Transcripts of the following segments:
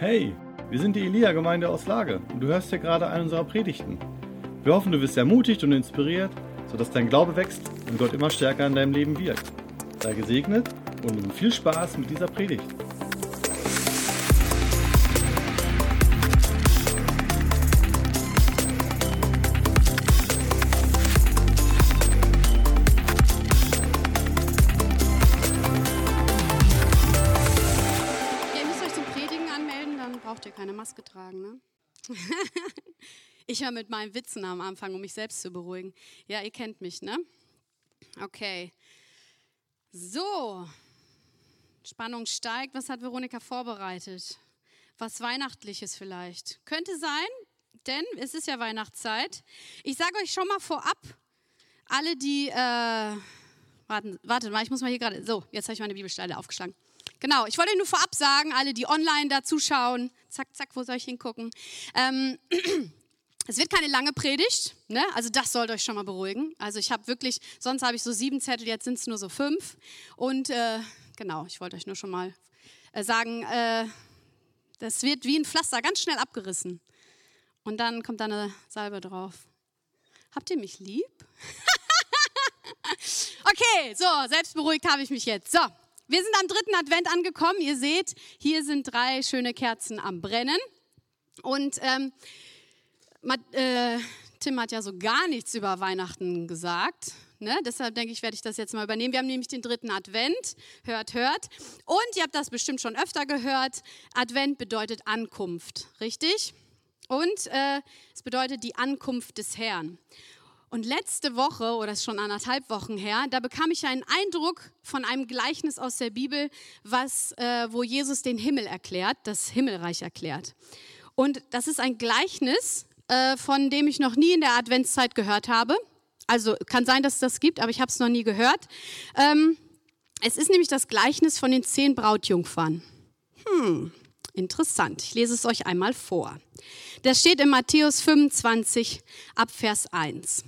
Hey, wir sind die Elia-Gemeinde aus Lage und du hörst hier gerade eine unserer Predigten. Wir hoffen, du wirst ermutigt und inspiriert, sodass dein Glaube wächst und Gott immer stärker in deinem Leben wirkt. Sei gesegnet und viel Spaß mit dieser Predigt. Höre mit meinen Witzen am Anfang, um mich selbst zu beruhigen. Ja, ihr kennt mich, ne? Okay. So. Spannung steigt. Was hat Veronika vorbereitet? Was Weihnachtliches vielleicht. Könnte sein, denn es ist ja Weihnachtszeit. Ich sage euch schon mal vorab, alle, die. Äh, warten, wartet mal, ich muss mal hier gerade. So, jetzt habe ich meine Bibelstelle aufgeschlagen. Genau, ich wollte nur vorab sagen, alle, die online da zuschauen, zack, zack, wo soll ich hingucken? Ähm, es wird keine lange Predigt, ne? also das sollte euch schon mal beruhigen. Also ich habe wirklich, sonst habe ich so sieben Zettel, jetzt sind es nur so fünf. Und äh, genau, ich wollte euch nur schon mal äh, sagen, äh, das wird wie ein Pflaster ganz schnell abgerissen. Und dann kommt da eine Salbe drauf. Habt ihr mich lieb? okay, so, selbstberuhigt habe ich mich jetzt. So, wir sind am dritten Advent angekommen. Ihr seht, hier sind drei schöne Kerzen am Brennen. Und ähm, äh, Tim hat ja so gar nichts über Weihnachten gesagt. Ne? Deshalb denke ich, werde ich das jetzt mal übernehmen. Wir haben nämlich den dritten Advent. Hört, hört. Und ihr habt das bestimmt schon öfter gehört. Advent bedeutet Ankunft, richtig? Und äh, es bedeutet die Ankunft des Herrn. Und letzte Woche, oder ist schon anderthalb Wochen her, da bekam ich einen Eindruck von einem Gleichnis aus der Bibel, was, äh, wo Jesus den Himmel erklärt, das Himmelreich erklärt. Und das ist ein Gleichnis, äh, von dem ich noch nie in der Adventszeit gehört habe. Also kann sein, dass es das gibt, aber ich habe es noch nie gehört. Ähm, es ist nämlich das Gleichnis von den zehn Brautjungfern. Hm, interessant. Ich lese es euch einmal vor. Das steht in Matthäus 25 ab Vers 1.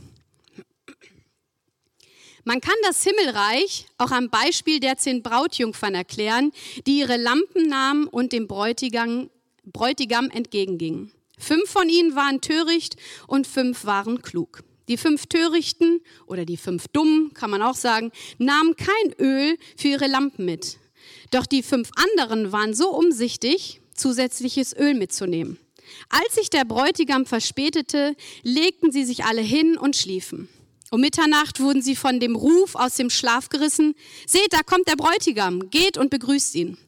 Man kann das Himmelreich auch am Beispiel der zehn Brautjungfern erklären, die ihre Lampen nahmen und dem Bräutigam, Bräutigam entgegengingen. Fünf von ihnen waren töricht und fünf waren klug. Die fünf Törichten oder die fünf Dummen, kann man auch sagen, nahmen kein Öl für ihre Lampen mit. Doch die fünf anderen waren so umsichtig, zusätzliches Öl mitzunehmen. Als sich der Bräutigam verspätete, legten sie sich alle hin und schliefen. Um Mitternacht wurden sie von dem Ruf aus dem Schlaf gerissen. Seht, da kommt der Bräutigam, geht und begrüßt ihn.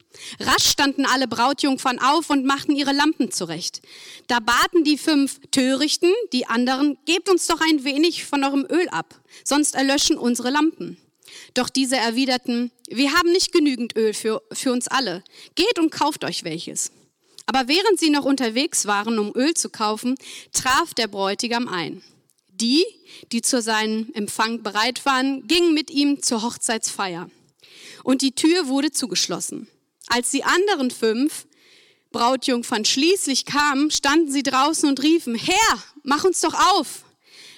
Rasch standen alle Brautjungfern auf und machten ihre Lampen zurecht. Da baten die fünf Törichten, die anderen, gebt uns doch ein wenig von eurem Öl ab, sonst erlöschen unsere Lampen. Doch diese erwiderten, wir haben nicht genügend Öl für, für uns alle. Geht und kauft euch welches. Aber während sie noch unterwegs waren, um Öl zu kaufen, traf der Bräutigam ein. Die, die zu seinem Empfang bereit waren, gingen mit ihm zur Hochzeitsfeier. Und die Tür wurde zugeschlossen. Als die anderen fünf Brautjungfern schließlich kamen, standen sie draußen und riefen, Herr, mach uns doch auf.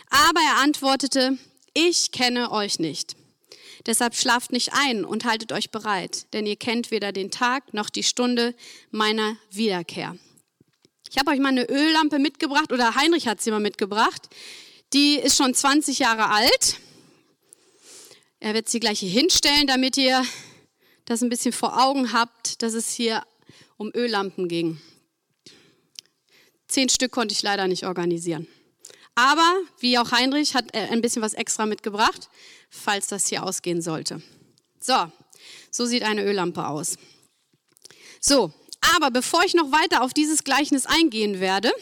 Aber er antwortete, ich kenne euch nicht. Deshalb schlaft nicht ein und haltet euch bereit, denn ihr kennt weder den Tag noch die Stunde meiner Wiederkehr. Ich habe euch mal eine Öllampe mitgebracht, oder Heinrich hat sie mal mitgebracht. Die ist schon 20 Jahre alt. Er wird sie gleich hier hinstellen, damit ihr das ein bisschen vor Augen habt, dass es hier um Öllampen ging. Zehn Stück konnte ich leider nicht organisieren. Aber, wie auch Heinrich, hat er ein bisschen was extra mitgebracht, falls das hier ausgehen sollte. So, so sieht eine Öllampe aus. So, aber bevor ich noch weiter auf dieses Gleichnis eingehen werde,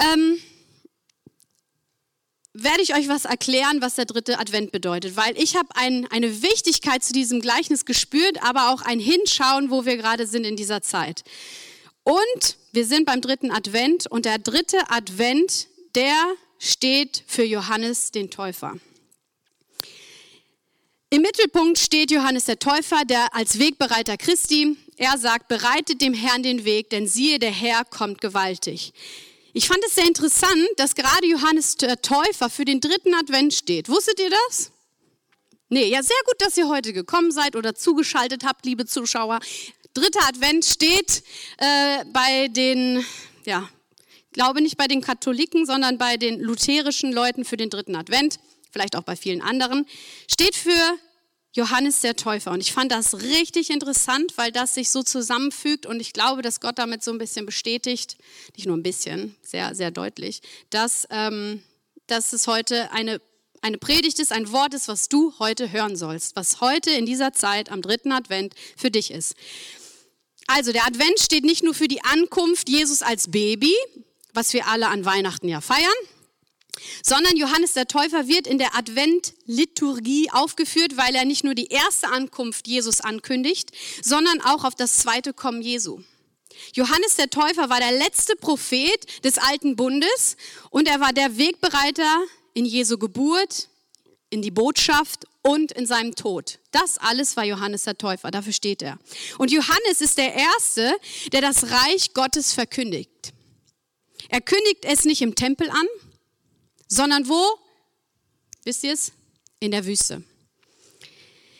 ähm, werde ich euch was erklären, was der dritte Advent bedeutet, weil ich habe ein, eine Wichtigkeit zu diesem Gleichnis gespürt, aber auch ein Hinschauen, wo wir gerade sind in dieser Zeit. Und wir sind beim dritten Advent und der dritte Advent, der steht für Johannes den Täufer. Im Mittelpunkt steht Johannes der Täufer, der als Wegbereiter Christi, er sagt, bereitet dem Herrn den Weg, denn siehe, der Herr kommt gewaltig. Ich fand es sehr interessant, dass gerade Johannes der Täufer für den dritten Advent steht. Wusstet ihr das? Nee, ja, sehr gut, dass ihr heute gekommen seid oder zugeschaltet habt, liebe Zuschauer. dritter Advent steht äh, bei den, ja, glaube nicht bei den Katholiken, sondern bei den lutherischen Leuten für den dritten Advent, vielleicht auch bei vielen anderen, steht für Johannes der Täufer. Und ich fand das richtig interessant, weil das sich so zusammenfügt und ich glaube, dass Gott damit so ein bisschen bestätigt, nicht nur ein bisschen, sehr, sehr deutlich, dass, ähm, dass es heute eine, eine Predigt ist, ein Wort ist, was du heute hören sollst, was heute in dieser Zeit am dritten Advent für dich ist. Also der Advent steht nicht nur für die Ankunft Jesus als Baby, was wir alle an Weihnachten ja feiern, sondern Johannes der Täufer wird in der Advent-Liturgie aufgeführt, weil er nicht nur die erste Ankunft Jesus ankündigt, sondern auch auf das zweite Kommen Jesu. Johannes der Täufer war der letzte Prophet des alten Bundes und er war der Wegbereiter in Jesu Geburt, in die Botschaft und in seinem Tod. Das alles war Johannes der Täufer, dafür steht er. Und Johannes ist der Erste, der das Reich Gottes verkündigt. Er kündigt es nicht im Tempel an, sondern wo? Wisst ihr es? In der Wüste.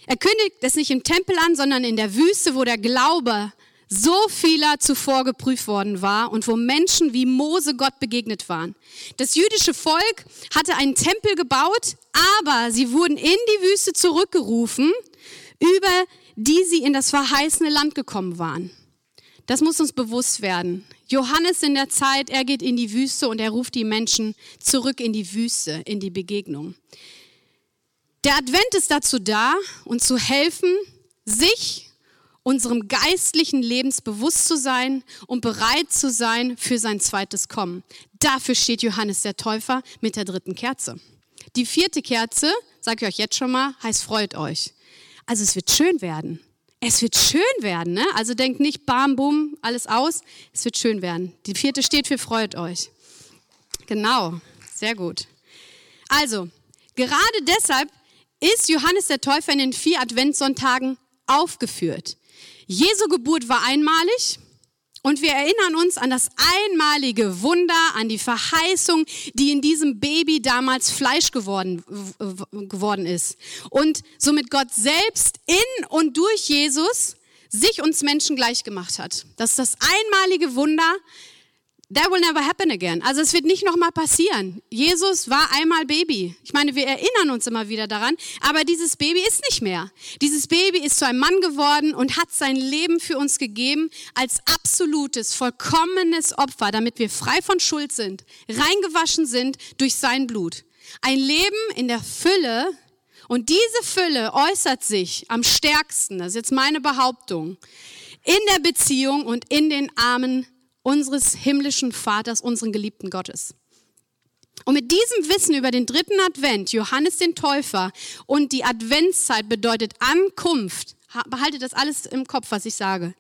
Er kündigt es nicht im Tempel an, sondern in der Wüste, wo der Glaube so vieler zuvor geprüft worden war und wo Menschen wie Mose Gott begegnet waren. Das jüdische Volk hatte einen Tempel gebaut, aber sie wurden in die Wüste zurückgerufen, über die sie in das verheißene Land gekommen waren. Das muss uns bewusst werden. Johannes in der Zeit, er geht in die Wüste und er ruft die Menschen zurück in die Wüste, in die Begegnung. Der Advent ist dazu da, uns zu helfen, sich unserem geistlichen Lebens bewusst zu sein und bereit zu sein für sein zweites Kommen. Dafür steht Johannes der Täufer mit der dritten Kerze. Die vierte Kerze, sage ich euch jetzt schon mal, heißt freut euch. Also es wird schön werden. Es wird schön werden, ne? Also denkt nicht, bam, bum, alles aus. Es wird schön werden. Die vierte steht für freut euch. Genau, sehr gut. Also, gerade deshalb ist Johannes der Täufer in den vier Adventssonntagen aufgeführt. Jesu Geburt war einmalig, und wir erinnern uns an das einmalige Wunder, an die Verheißung, die in diesem Baby damals Fleisch geworden, geworden ist. Und somit Gott selbst in und durch Jesus sich uns Menschen gleich gemacht hat. Das ist das einmalige Wunder, That will never happen again. Also es wird nicht nochmal passieren. Jesus war einmal Baby. Ich meine, wir erinnern uns immer wieder daran, aber dieses Baby ist nicht mehr. Dieses Baby ist zu einem Mann geworden und hat sein Leben für uns gegeben als absolutes, vollkommenes Opfer, damit wir frei von Schuld sind, reingewaschen sind durch sein Blut. Ein Leben in der Fülle und diese Fülle äußert sich am stärksten, das ist jetzt meine Behauptung, in der Beziehung und in den Armen unseres himmlischen Vaters, unseren geliebten Gottes. Und mit diesem Wissen über den dritten Advent, Johannes den Täufer und die Adventszeit bedeutet Ankunft, behaltet das alles im Kopf, was ich sage,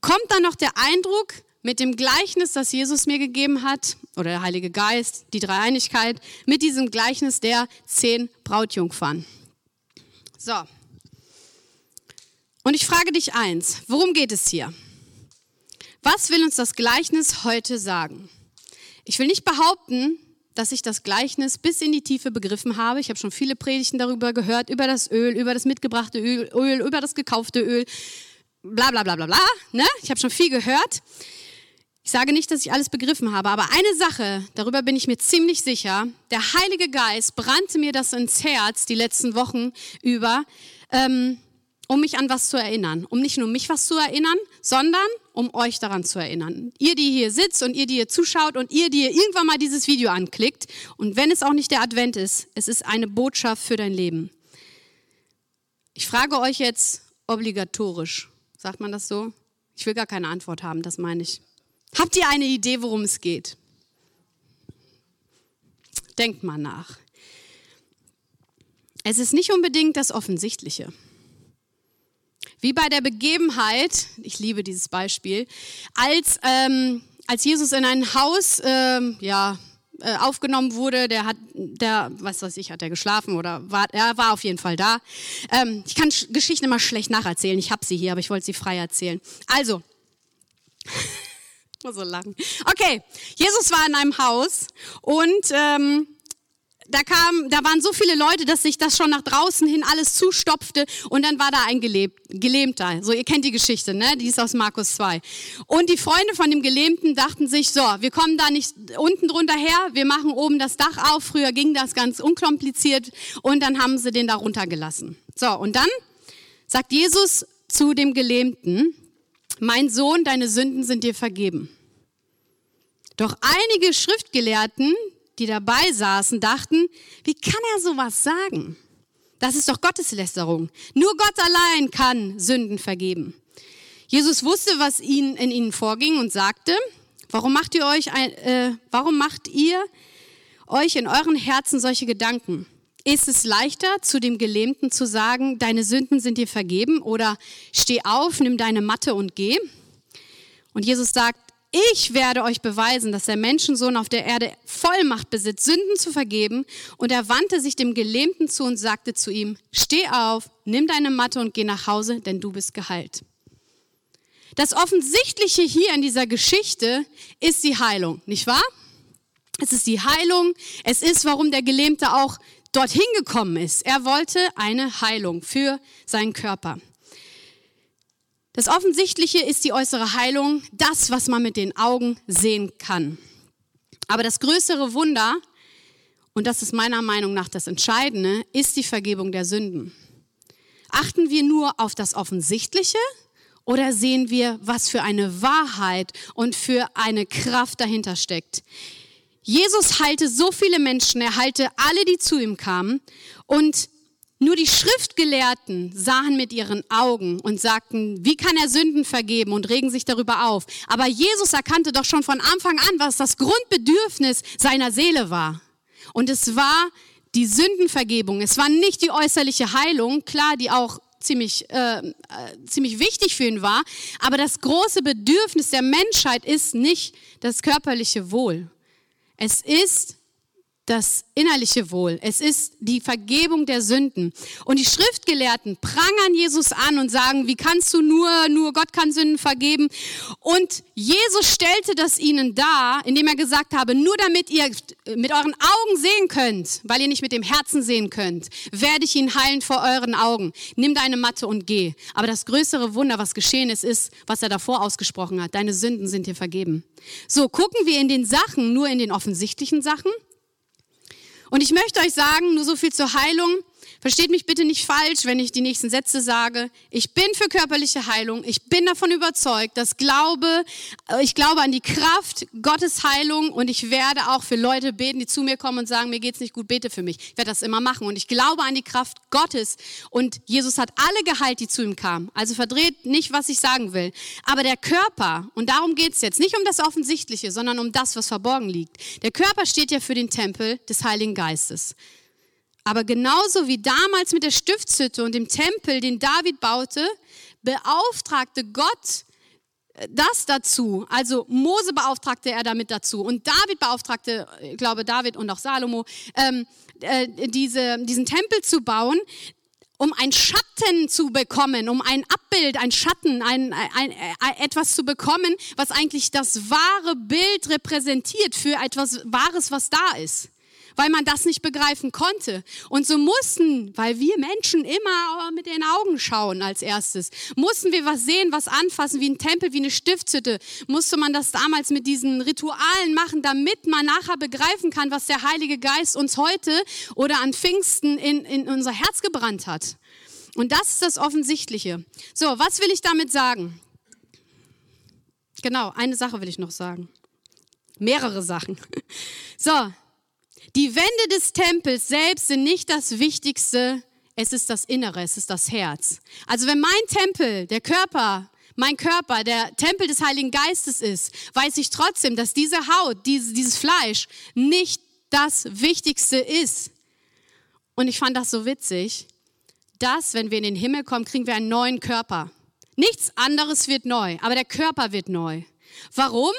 kommt dann noch der Eindruck mit dem Gleichnis, das Jesus mir gegeben hat, oder der Heilige Geist, die Dreieinigkeit, mit diesem Gleichnis der zehn Brautjungfern. So. Und ich frage dich eins, worum geht es hier? Was will uns das Gleichnis heute sagen? Ich will nicht behaupten, dass ich das Gleichnis bis in die Tiefe begriffen habe. Ich habe schon viele Predigten darüber gehört, über das Öl, über das mitgebrachte Öl, Öl über das gekaufte Öl, bla bla bla bla bla. Ne? Ich habe schon viel gehört. Ich sage nicht, dass ich alles begriffen habe, aber eine Sache, darüber bin ich mir ziemlich sicher, der Heilige Geist brannte mir das ins Herz die letzten Wochen über. Ähm, um mich an was zu erinnern. Um nicht nur mich was zu erinnern, sondern um euch daran zu erinnern. Ihr, die hier sitzt und ihr, die hier zuschaut und ihr, die ihr irgendwann mal dieses Video anklickt. Und wenn es auch nicht der Advent ist, es ist eine Botschaft für dein Leben. Ich frage euch jetzt obligatorisch. Sagt man das so? Ich will gar keine Antwort haben, das meine ich. Habt ihr eine Idee, worum es geht? Denkt mal nach. Es ist nicht unbedingt das Offensichtliche. Wie bei der Begebenheit, ich liebe dieses Beispiel, als, ähm, als Jesus in ein Haus ähm, ja, äh, aufgenommen wurde, der hat, der, was weiß ich, hat er geschlafen oder war, er war auf jeden Fall da. Ähm, ich kann Geschichten immer schlecht nacherzählen, ich habe sie hier, aber ich wollte sie frei erzählen. Also, so lachen. Okay, Jesus war in einem Haus und ähm, da kam, da waren so viele Leute, dass sich das schon nach draußen hin alles zustopfte und dann war da ein Gelebt, Gelähmter. So, ihr kennt die Geschichte, ne? Die ist aus Markus 2. Und die Freunde von dem Gelähmten dachten sich, so, wir kommen da nicht unten drunter her, wir machen oben das Dach auf. Früher ging das ganz unkompliziert und dann haben sie den da runtergelassen. So, und dann sagt Jesus zu dem Gelähmten, mein Sohn, deine Sünden sind dir vergeben. Doch einige Schriftgelehrten, die dabei saßen, dachten, wie kann er sowas sagen? Das ist doch Gotteslästerung. Nur Gott allein kann Sünden vergeben. Jesus wusste, was ihnen, in ihnen vorging und sagte, warum macht ihr euch, ein, äh, warum macht ihr euch in euren Herzen solche Gedanken? Ist es leichter, zu dem Gelähmten zu sagen, deine Sünden sind dir vergeben oder steh auf, nimm deine Matte und geh? Und Jesus sagt, ich werde euch beweisen, dass der Menschensohn auf der Erde Vollmacht besitzt, Sünden zu vergeben. Und er wandte sich dem Gelähmten zu und sagte zu ihm, steh auf, nimm deine Matte und geh nach Hause, denn du bist geheilt. Das Offensichtliche hier in dieser Geschichte ist die Heilung, nicht wahr? Es ist die Heilung. Es ist, warum der Gelähmte auch dorthin gekommen ist. Er wollte eine Heilung für seinen Körper. Das Offensichtliche ist die äußere Heilung, das, was man mit den Augen sehen kann. Aber das größere Wunder, und das ist meiner Meinung nach das Entscheidende, ist die Vergebung der Sünden. Achten wir nur auf das Offensichtliche oder sehen wir, was für eine Wahrheit und für eine Kraft dahinter steckt? Jesus heilte so viele Menschen, er heilte alle, die zu ihm kamen. Und nur die Schriftgelehrten sahen mit ihren Augen und sagten, wie kann er Sünden vergeben und regen sich darüber auf. Aber Jesus erkannte doch schon von Anfang an, was das Grundbedürfnis seiner Seele war. Und es war die Sündenvergebung. Es war nicht die äußerliche Heilung, klar, die auch ziemlich, äh, äh, ziemlich wichtig für ihn war. Aber das große Bedürfnis der Menschheit ist nicht das körperliche Wohl. Es ist das innerliche Wohl. Es ist die Vergebung der Sünden. Und die Schriftgelehrten prangern Jesus an und sagen, wie kannst du nur, nur Gott kann Sünden vergeben. Und Jesus stellte das ihnen dar, indem er gesagt habe, nur damit ihr mit euren Augen sehen könnt, weil ihr nicht mit dem Herzen sehen könnt, werde ich ihn heilen vor euren Augen. Nimm deine Matte und geh. Aber das größere Wunder, was geschehen ist, ist, was er davor ausgesprochen hat. Deine Sünden sind dir vergeben. So, gucken wir in den Sachen, nur in den offensichtlichen Sachen und ich möchte euch sagen, nur so viel zur Heilung. Versteht mich bitte nicht falsch, wenn ich die nächsten Sätze sage. Ich bin für körperliche Heilung. Ich bin davon überzeugt, dass Glaube, äh, ich glaube an die Kraft Gottes Heilung und ich werde auch für Leute beten, die zu mir kommen und sagen, mir geht's nicht gut, bete für mich. Ich werde das immer machen und ich glaube an die Kraft Gottes und Jesus hat alle geheilt, die zu ihm kamen. Also verdreht nicht, was ich sagen will. Aber der Körper, und darum geht's jetzt, nicht um das Offensichtliche, sondern um das, was verborgen liegt. Der Körper steht ja für den Tempel des Heiligen Geistes. Aber genauso wie damals mit der Stiftshütte und dem Tempel, den David baute, beauftragte Gott äh, das dazu. Also Mose beauftragte er damit dazu und David beauftragte, ich glaube David und auch Salomo, ähm, äh, diese, diesen Tempel zu bauen, um ein Schatten zu bekommen, um ein Abbild, ein Schatten, ein, ein, ein, etwas zu bekommen, was eigentlich das wahre Bild repräsentiert für etwas Wahres, was da ist weil man das nicht begreifen konnte. Und so mussten, weil wir Menschen immer mit den Augen schauen als erstes, mussten wir was sehen, was anfassen, wie ein Tempel, wie eine Stiftshütte, musste man das damals mit diesen Ritualen machen, damit man nachher begreifen kann, was der Heilige Geist uns heute oder an Pfingsten in, in unser Herz gebrannt hat. Und das ist das Offensichtliche. So, was will ich damit sagen? Genau, eine Sache will ich noch sagen. Mehrere Sachen. So, die Wände des Tempels selbst sind nicht das Wichtigste, es ist das Innere, es ist das Herz. Also wenn mein Tempel, der Körper, mein Körper, der Tempel des Heiligen Geistes ist, weiß ich trotzdem, dass diese Haut, dieses, Fleisch nicht das Wichtigste ist. Und ich fand das so witzig, dass, wenn wir in den Himmel kommen, kriegen wir einen neuen Körper. Nichts anderes wird neu, aber der Körper wird neu. Warum?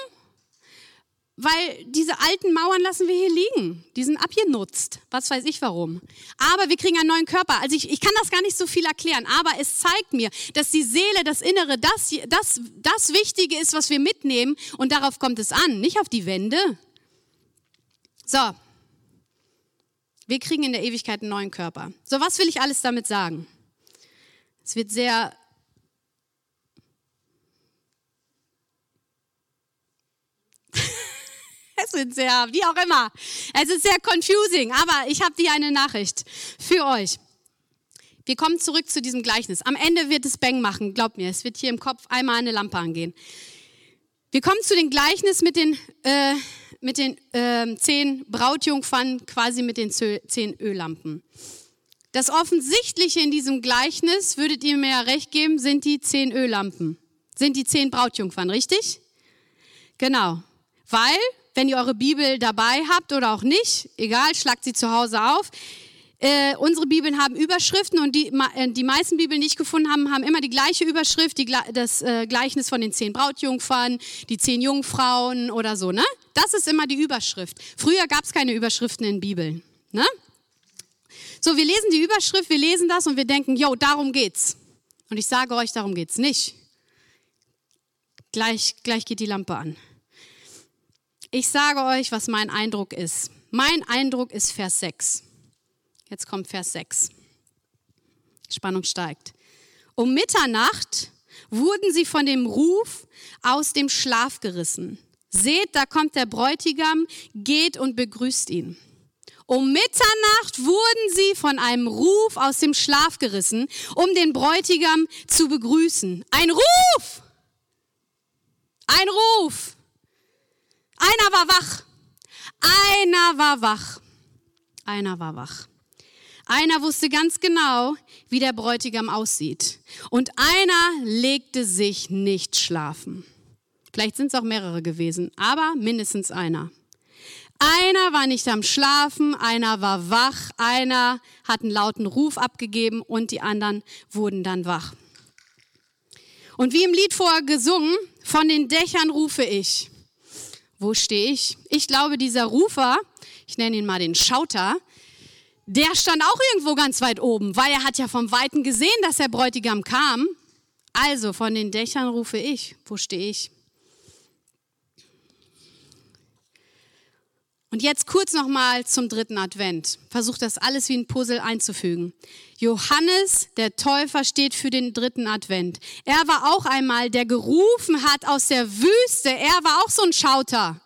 Weil diese alten Mauern lassen wir hier liegen. Die sind abgenutzt. Was weiß ich warum. Aber wir kriegen einen neuen Körper. Also ich, ich kann das gar nicht so viel erklären, aber es zeigt mir, dass die Seele, das Innere, das, das, das Wichtige ist, was wir mitnehmen und darauf kommt es an, nicht auf die Wände. So. Wir kriegen in der Ewigkeit einen neuen Körper. So, was will ich alles damit sagen? Es wird sehr es wird sehr, wie auch immer. Es ist sehr confusing, aber ich habe dir eine Nachricht für euch. Wir kommen zurück zu diesem Gleichnis. Am Ende wird es Bang machen, glaubt mir. Es wird hier im Kopf einmal eine Lampe angehen. Wir kommen zu dem Gleichnis mit den, äh, mit den äh, zehn Brautjungfern, quasi mit den zehn Öllampen. Das Offensichtliche in diesem Gleichnis, würdet ihr mir ja recht geben, sind die zehn Öllampen. Sind die zehn Brautjungfern, richtig? Genau. Weil, wenn ihr eure Bibel dabei habt oder auch nicht, egal, schlagt sie zu Hause auf. Äh, unsere Bibeln haben Überschriften und die, äh, die meisten Bibeln, die ich gefunden habe, haben immer die gleiche Überschrift, die, das äh, Gleichnis von den zehn Brautjungfern, die zehn Jungfrauen oder so. Ne? Das ist immer die Überschrift. Früher gab es keine Überschriften in Bibeln. Ne? So, wir lesen die Überschrift, wir lesen das und wir denken, jo, darum geht's. Und ich sage euch, darum geht's nicht. Gleich, gleich geht die Lampe an. Ich sage euch, was mein Eindruck ist. Mein Eindruck ist Vers 6. Jetzt kommt Vers 6. Spannung steigt. Um Mitternacht wurden sie von dem Ruf aus dem Schlaf gerissen. Seht, da kommt der Bräutigam, geht und begrüßt ihn. Um Mitternacht wurden sie von einem Ruf aus dem Schlaf gerissen, um den Bräutigam zu begrüßen. Ein Ruf! Ein Ruf! Einer war wach. Einer war wach. Einer war wach. Einer wusste ganz genau, wie der Bräutigam aussieht. Und einer legte sich nicht schlafen. Vielleicht sind es auch mehrere gewesen, aber mindestens einer. Einer war nicht am Schlafen, einer war wach, einer hat einen lauten Ruf abgegeben und die anderen wurden dann wach. Und wie im Lied vorher gesungen, von den Dächern rufe ich. Wo stehe ich? Ich glaube, dieser Rufer, ich nenne ihn mal den Schauter, der stand auch irgendwo ganz weit oben, weil er hat ja vom Weiten gesehen, dass der Bräutigam kam. Also von den Dächern rufe ich, wo stehe ich? Und jetzt kurz nochmal zum dritten Advent. Versucht das alles wie ein Puzzle einzufügen. Johannes, der Täufer, steht für den dritten Advent. Er war auch einmal, der gerufen hat aus der Wüste. Er war auch so ein Schauter.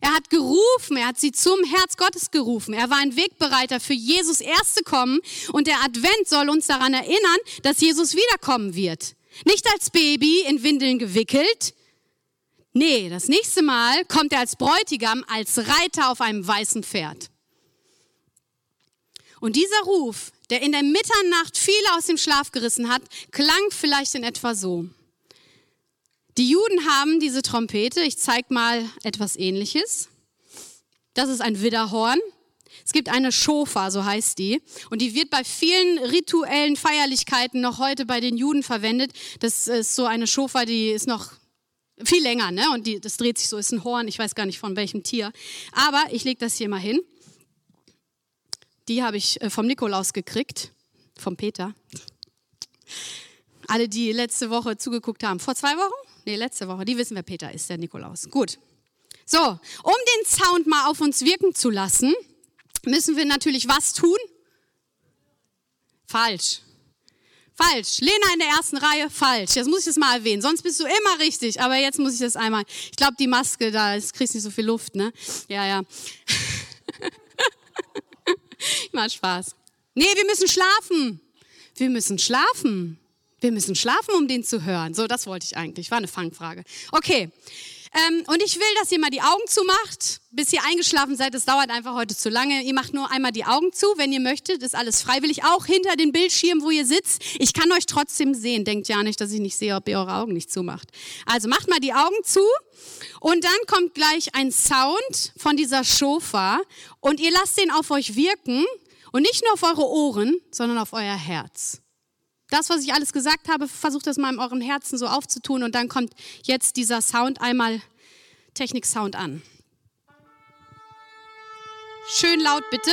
Er hat gerufen, er hat sie zum Herz Gottes gerufen. Er war ein Wegbereiter für Jesus erste kommen und der Advent soll uns daran erinnern, dass Jesus wiederkommen wird. Nicht als Baby in Windeln gewickelt. Nee, das nächste Mal kommt er als Bräutigam, als Reiter auf einem weißen Pferd. Und dieser Ruf, der in der Mitternacht viele aus dem Schlaf gerissen hat, klang vielleicht in etwa so. Die Juden haben diese Trompete. Ich zeige mal etwas Ähnliches. Das ist ein Widderhorn. Es gibt eine Schofa, so heißt die. Und die wird bei vielen rituellen Feierlichkeiten noch heute bei den Juden verwendet. Das ist so eine Schofa, die ist noch viel länger, ne? Und die, das dreht sich so, ist ein Horn, ich weiß gar nicht von welchem Tier. Aber ich lege das hier mal hin. Die habe ich äh, vom Nikolaus gekriegt, vom Peter. Alle, die letzte Woche zugeguckt haben, vor zwei Wochen? Nee, letzte Woche. Die wissen, wer Peter ist, der Nikolaus. Gut. So, um den Sound mal auf uns wirken zu lassen, müssen wir natürlich was tun? Falsch. Falsch. Lena in der ersten Reihe, falsch. Jetzt muss ich das mal erwähnen. Sonst bist du immer richtig. Aber jetzt muss ich das einmal. Ich glaube, die Maske, da ist, kriegst nicht so viel Luft, ne? Ja, ja. Macht Spaß. Nee, wir müssen schlafen. Wir müssen schlafen. Wir müssen schlafen, um den zu hören. So, das wollte ich eigentlich. War eine Fangfrage. Okay. Ähm, und ich will, dass ihr mal die Augen zumacht, bis ihr eingeschlafen seid. Das dauert einfach heute zu lange. Ihr macht nur einmal die Augen zu, wenn ihr möchtet. Ist alles freiwillig. Auch hinter den Bildschirmen, wo ihr sitzt. Ich kann euch trotzdem sehen. Denkt ja nicht, dass ich nicht sehe, ob ihr eure Augen nicht zumacht. Also macht mal die Augen zu. Und dann kommt gleich ein Sound von dieser Schofa. Und ihr lasst den auf euch wirken. Und nicht nur auf eure Ohren, sondern auf euer Herz das, was ich alles gesagt habe, versucht das mal in euren Herzen so aufzutun und dann kommt jetzt dieser Sound einmal Technik-Sound an. Schön laut bitte.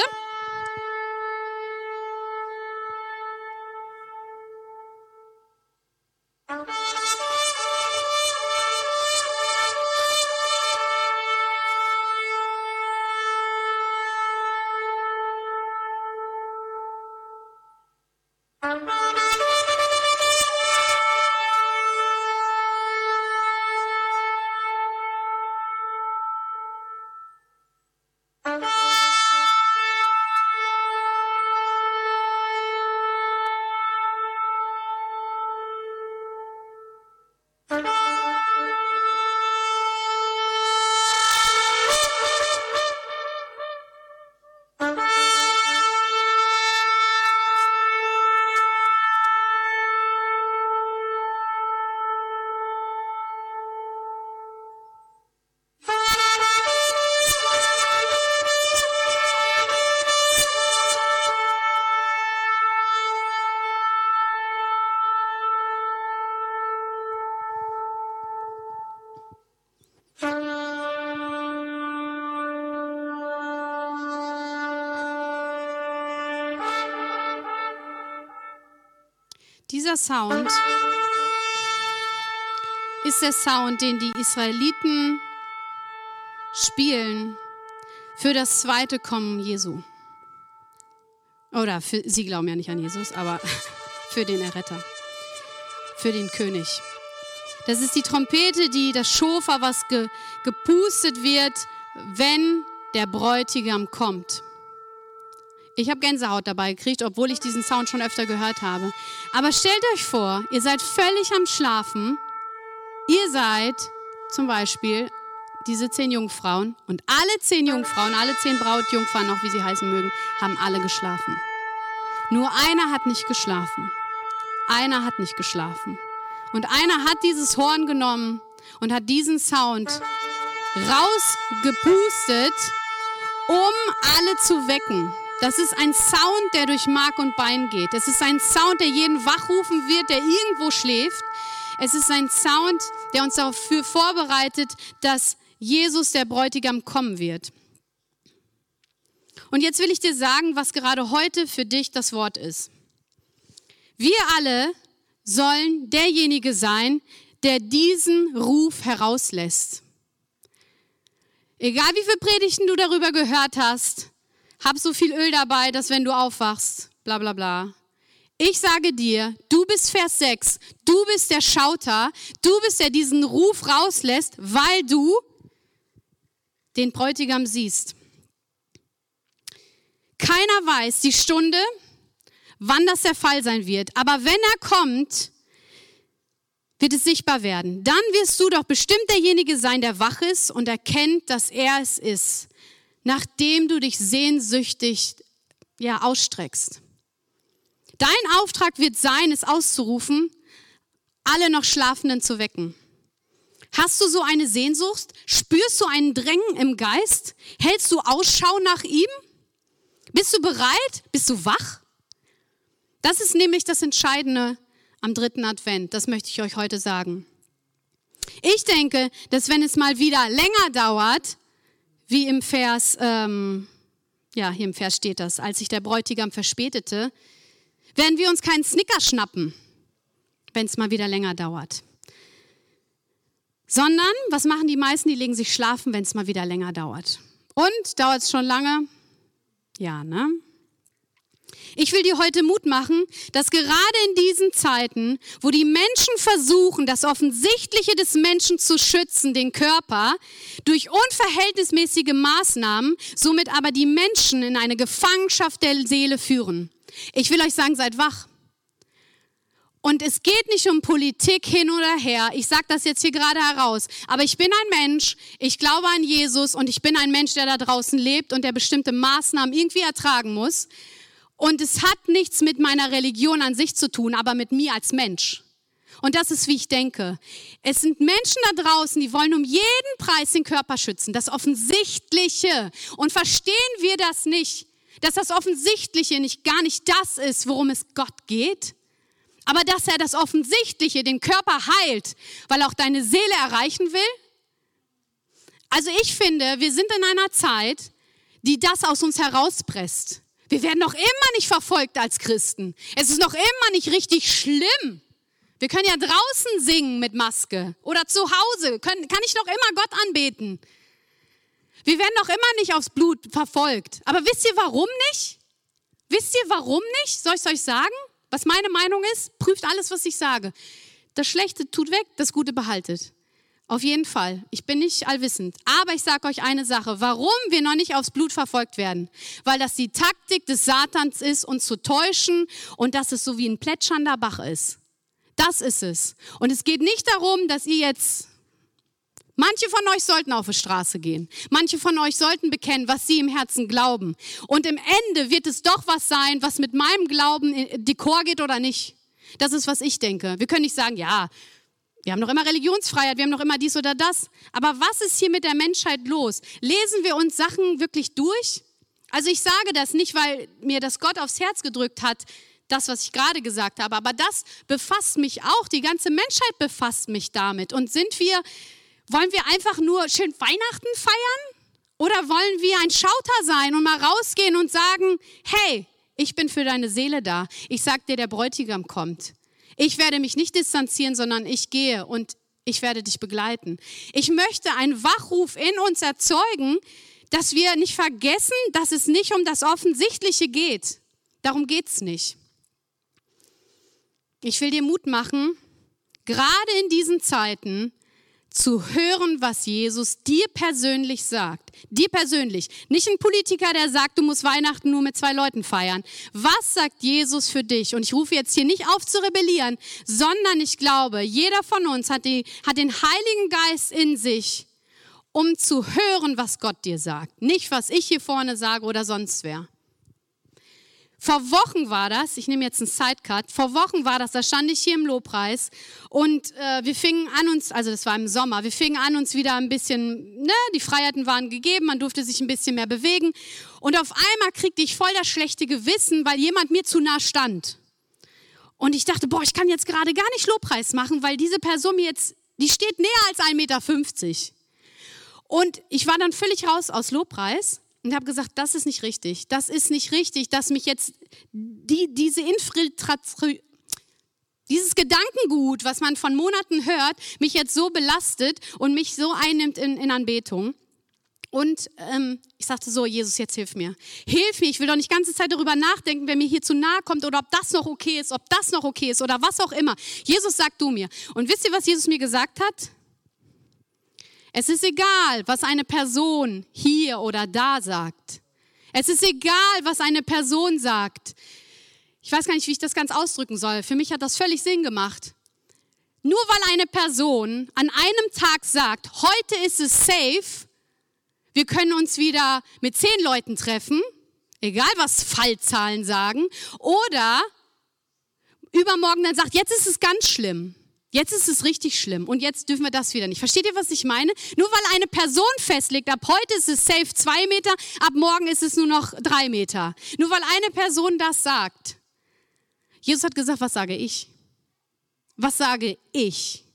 Dieser Sound ist der Sound, den die Israeliten spielen für das zweite Kommen Jesu. Oder für, sie glauben ja nicht an Jesus, aber für den Erretter, für den König. Das ist die Trompete, die das Schofa, was ge, gepustet wird, wenn der Bräutigam kommt. Ich habe Gänsehaut dabei gekriegt, obwohl ich diesen Sound schon öfter gehört habe. Aber stellt euch vor, ihr seid völlig am Schlafen. Ihr seid zum Beispiel diese zehn Jungfrauen und alle zehn Jungfrauen, alle zehn Brautjungfern, auch wie sie heißen mögen, haben alle geschlafen. Nur einer hat nicht geschlafen. Einer hat nicht geschlafen. Und einer hat dieses Horn genommen und hat diesen Sound rausgepustet, um alle zu wecken. Das ist ein Sound, der durch Mark und Bein geht. Es ist ein Sound, der jeden wachrufen wird, der irgendwo schläft. Es ist ein Sound, der uns dafür vorbereitet, dass Jesus, der Bräutigam, kommen wird. Und jetzt will ich dir sagen, was gerade heute für dich das Wort ist. Wir alle sollen derjenige sein, der diesen Ruf herauslässt. Egal wie viele Predigten du darüber gehört hast, hab so viel Öl dabei, dass wenn du aufwachst, bla bla bla. Ich sage dir, du bist Vers 6, du bist der Schauter, du bist der diesen Ruf rauslässt, weil du den Bräutigam siehst. Keiner weiß die Stunde, wann das der Fall sein wird. Aber wenn er kommt, wird es sichtbar werden. Dann wirst du doch bestimmt derjenige sein, der wach ist und erkennt, dass er es ist, nachdem du dich sehnsüchtig ja, ausstreckst. Dein Auftrag wird sein, es auszurufen, alle noch Schlafenden zu wecken. Hast du so eine Sehnsucht? Spürst du einen Drängen im Geist? Hältst du Ausschau nach ihm? Bist du bereit? Bist du wach? Das ist nämlich das Entscheidende am dritten Advent. Das möchte ich euch heute sagen. Ich denke, dass wenn es mal wieder länger dauert, wie im Vers, ähm, ja, hier im Vers steht das, als sich der Bräutigam verspätete, werden wir uns keinen Snicker schnappen, wenn es mal wieder länger dauert. Sondern, was machen die meisten? Die legen sich schlafen, wenn es mal wieder länger dauert. Und dauert es schon lange? Ja, ne? Ich will dir heute Mut machen, dass gerade in diesen Zeiten, wo die Menschen versuchen, das Offensichtliche des Menschen zu schützen, den Körper, durch unverhältnismäßige Maßnahmen, somit aber die Menschen in eine Gefangenschaft der Seele führen. Ich will euch sagen, seid wach. Und es geht nicht um Politik hin oder her. Ich sage das jetzt hier gerade heraus. Aber ich bin ein Mensch, ich glaube an Jesus und ich bin ein Mensch, der da draußen lebt und der bestimmte Maßnahmen irgendwie ertragen muss. Und es hat nichts mit meiner Religion an sich zu tun, aber mit mir als Mensch. Und das ist, wie ich denke. Es sind Menschen da draußen, die wollen um jeden Preis den Körper schützen. Das Offensichtliche. Und verstehen wir das nicht, dass das Offensichtliche nicht gar nicht das ist, worum es Gott geht? Aber dass er das Offensichtliche, den Körper heilt, weil er auch deine Seele erreichen will? Also ich finde, wir sind in einer Zeit, die das aus uns herauspresst. Wir werden noch immer nicht verfolgt als Christen. Es ist noch immer nicht richtig schlimm. Wir können ja draußen singen mit Maske oder zu Hause können, kann ich noch immer Gott anbeten. Wir werden noch immer nicht aufs Blut verfolgt. Aber wisst ihr warum nicht? Wisst ihr warum nicht? Soll ich es euch sagen? Was meine Meinung ist? Prüft alles, was ich sage. Das Schlechte tut weg, das Gute behaltet. Auf jeden Fall. Ich bin nicht allwissend. Aber ich sage euch eine Sache, warum wir noch nicht aufs Blut verfolgt werden. Weil das die Taktik des Satans ist, uns zu täuschen und dass es so wie ein plätschernder Bach ist. Das ist es. Und es geht nicht darum, dass ihr jetzt... Manche von euch sollten auf die Straße gehen. Manche von euch sollten bekennen, was sie im Herzen glauben. Und im Ende wird es doch was sein, was mit meinem Glauben in Dekor geht oder nicht. Das ist, was ich denke. Wir können nicht sagen, ja, wir haben noch immer Religionsfreiheit, wir haben noch immer dies oder das. Aber was ist hier mit der Menschheit los? Lesen wir uns Sachen wirklich durch? Also ich sage das nicht, weil mir das Gott aufs Herz gedrückt hat, das, was ich gerade gesagt habe, aber das befasst mich auch. Die ganze Menschheit befasst mich damit. Und sind wir, wollen wir einfach nur schön Weihnachten feiern? Oder wollen wir ein Schauter sein und mal rausgehen und sagen, hey, ich bin für deine Seele da. Ich sag dir, der Bräutigam kommt. Ich werde mich nicht distanzieren, sondern ich gehe und ich werde dich begleiten. Ich möchte einen Wachruf in uns erzeugen, dass wir nicht vergessen, dass es nicht um das Offensichtliche geht. Darum geht es nicht. Ich will dir Mut machen, gerade in diesen Zeiten zu hören, was Jesus dir persönlich sagt. Dir persönlich. Nicht ein Politiker, der sagt, du musst Weihnachten nur mit zwei Leuten feiern. Was sagt Jesus für dich? Und ich rufe jetzt hier nicht auf zu rebellieren, sondern ich glaube, jeder von uns hat, die, hat den Heiligen Geist in sich, um zu hören, was Gott dir sagt. Nicht, was ich hier vorne sage oder sonst wer. Vor Wochen war das, ich nehme jetzt einen Sidecut, vor Wochen war das, da stand ich hier im Lobpreis und äh, wir fingen an uns, also das war im Sommer, wir fingen an uns wieder ein bisschen, ne, die Freiheiten waren gegeben, man durfte sich ein bisschen mehr bewegen und auf einmal kriegte ich voll das schlechte Gewissen, weil jemand mir zu nah stand. Und ich dachte, boah, ich kann jetzt gerade gar nicht Lobpreis machen, weil diese Person mir jetzt, die steht näher als 1,50 Meter. Und ich war dann völlig raus aus Lobpreis und habe gesagt, das ist nicht richtig. Das ist nicht richtig, dass mich jetzt die, diese Infiltration, dieses Gedankengut, was man von Monaten hört, mich jetzt so belastet und mich so einnimmt in, in Anbetung. Und ähm, ich sagte so, Jesus, jetzt hilf mir. Hilf mir, ich will doch nicht die ganze Zeit darüber nachdenken, wer mir hier zu nahe kommt oder ob das noch okay ist, ob das noch okay ist oder was auch immer. Jesus, sag du mir. Und wisst ihr, was Jesus mir gesagt hat? Es ist egal, was eine Person hier oder da sagt. Es ist egal, was eine Person sagt. Ich weiß gar nicht, wie ich das ganz ausdrücken soll. Für mich hat das völlig Sinn gemacht. Nur weil eine Person an einem Tag sagt, heute ist es safe, wir können uns wieder mit zehn Leuten treffen, egal was Fallzahlen sagen, oder übermorgen dann sagt, jetzt ist es ganz schlimm. Jetzt ist es richtig schlimm und jetzt dürfen wir das wieder nicht. Versteht ihr, was ich meine? Nur weil eine Person festlegt, ab heute ist es safe zwei Meter, ab morgen ist es nur noch drei Meter. Nur weil eine Person das sagt. Jesus hat gesagt, was sage ich? Was sage ich?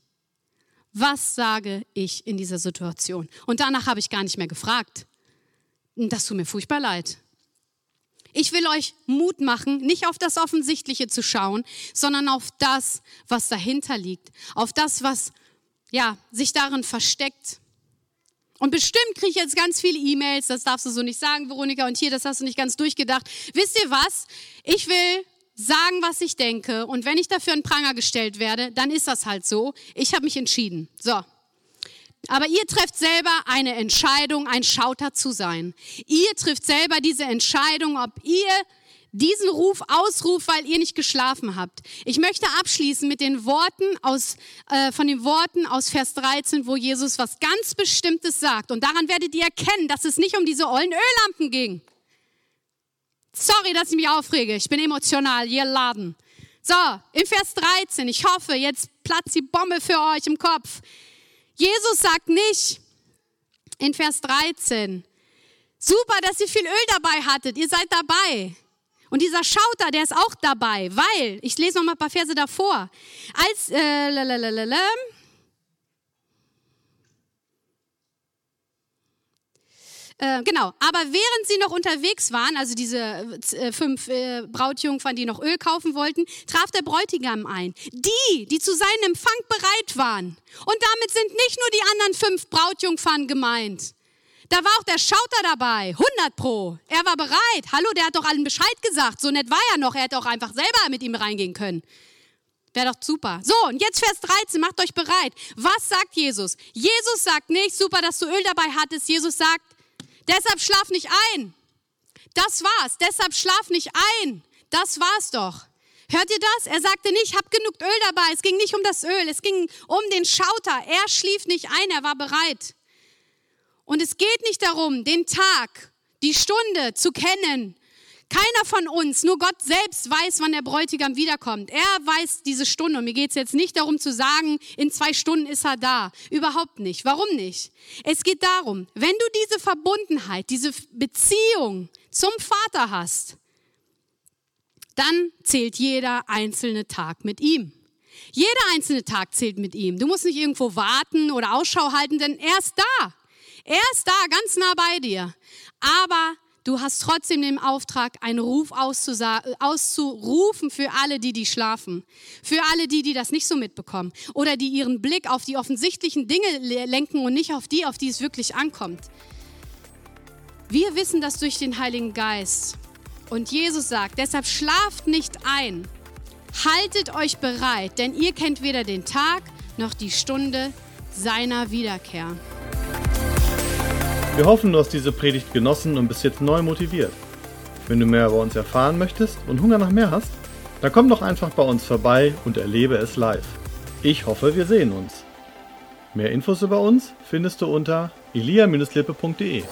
Was sage ich in dieser Situation? Und danach habe ich gar nicht mehr gefragt. Das tut mir furchtbar leid. Ich will euch Mut machen, nicht auf das Offensichtliche zu schauen, sondern auf das, was dahinter liegt, auf das, was ja, sich darin versteckt. Und bestimmt kriege ich jetzt ganz viele E-Mails, das darfst du so nicht sagen, Veronika, und hier, das hast du nicht ganz durchgedacht. Wisst ihr was? Ich will sagen, was ich denke, und wenn ich dafür einen Pranger gestellt werde, dann ist das halt so. Ich habe mich entschieden. So, aber ihr trefft selber eine Entscheidung, ein Schauter zu sein. Ihr trifft selber diese Entscheidung, ob ihr diesen Ruf ausruft, weil ihr nicht geschlafen habt. Ich möchte abschließen mit den Worten aus, äh, von den Worten aus Vers 13, wo Jesus was ganz Bestimmtes sagt. Und daran werdet ihr erkennen, dass es nicht um diese ollen Öllampen ging. Sorry, dass ich mich aufrege. Ich bin emotional, ihr Laden. So, im Vers 13, ich hoffe, jetzt platzt die Bombe für euch im Kopf. Jesus sagt nicht in Vers 13, super, dass ihr viel Öl dabei hattet, ihr seid dabei. Und dieser Schauter, der ist auch dabei, weil, ich lese noch mal ein paar Verse davor, als, äh, lalalala, Äh, genau, aber während sie noch unterwegs waren, also diese äh, fünf äh, Brautjungfern, die noch Öl kaufen wollten, traf der Bräutigam ein. Die, die zu seinem Empfang bereit waren. Und damit sind nicht nur die anderen fünf Brautjungfern gemeint. Da war auch der Schauter dabei, 100 pro. Er war bereit. Hallo, der hat doch allen Bescheid gesagt. So nett war er noch. Er hätte auch einfach selber mit ihm reingehen können. Wäre doch super. So, und jetzt Vers 13, macht euch bereit. Was sagt Jesus? Jesus sagt nicht, super, dass du Öl dabei hattest. Jesus sagt, Deshalb schlaf nicht ein. Das war's. Deshalb schlaf nicht ein. Das war's doch. Hört ihr das? Er sagte nicht, hab genug Öl dabei. Es ging nicht um das Öl, es ging um den Schauter. Er schlief nicht ein, er war bereit. Und es geht nicht darum, den Tag, die Stunde zu kennen, keiner von uns, nur Gott selbst weiß, wann der Bräutigam wiederkommt. Er weiß diese Stunde. Und mir geht es jetzt nicht darum zu sagen, in zwei Stunden ist er da. Überhaupt nicht. Warum nicht? Es geht darum, wenn du diese Verbundenheit, diese Beziehung zum Vater hast, dann zählt jeder einzelne Tag mit ihm. Jeder einzelne Tag zählt mit ihm. Du musst nicht irgendwo warten oder Ausschau halten, denn er ist da. Er ist da, ganz nah bei dir. Aber du hast trotzdem den Auftrag, einen Ruf auszurufen für alle, die, die schlafen. Für alle, die, die das nicht so mitbekommen. Oder die ihren Blick auf die offensichtlichen Dinge lenken und nicht auf die, auf die es wirklich ankommt. Wir wissen das durch den Heiligen Geist. Und Jesus sagt, deshalb schlaft nicht ein. Haltet euch bereit, denn ihr kennt weder den Tag noch die Stunde seiner Wiederkehr. Wir hoffen, du hast diese Predigt genossen und bist jetzt neu motiviert. Wenn du mehr über uns erfahren möchtest und Hunger nach mehr hast, dann komm doch einfach bei uns vorbei und erlebe es live. Ich hoffe, wir sehen uns. Mehr Infos über uns findest du unter elia-lippe.de.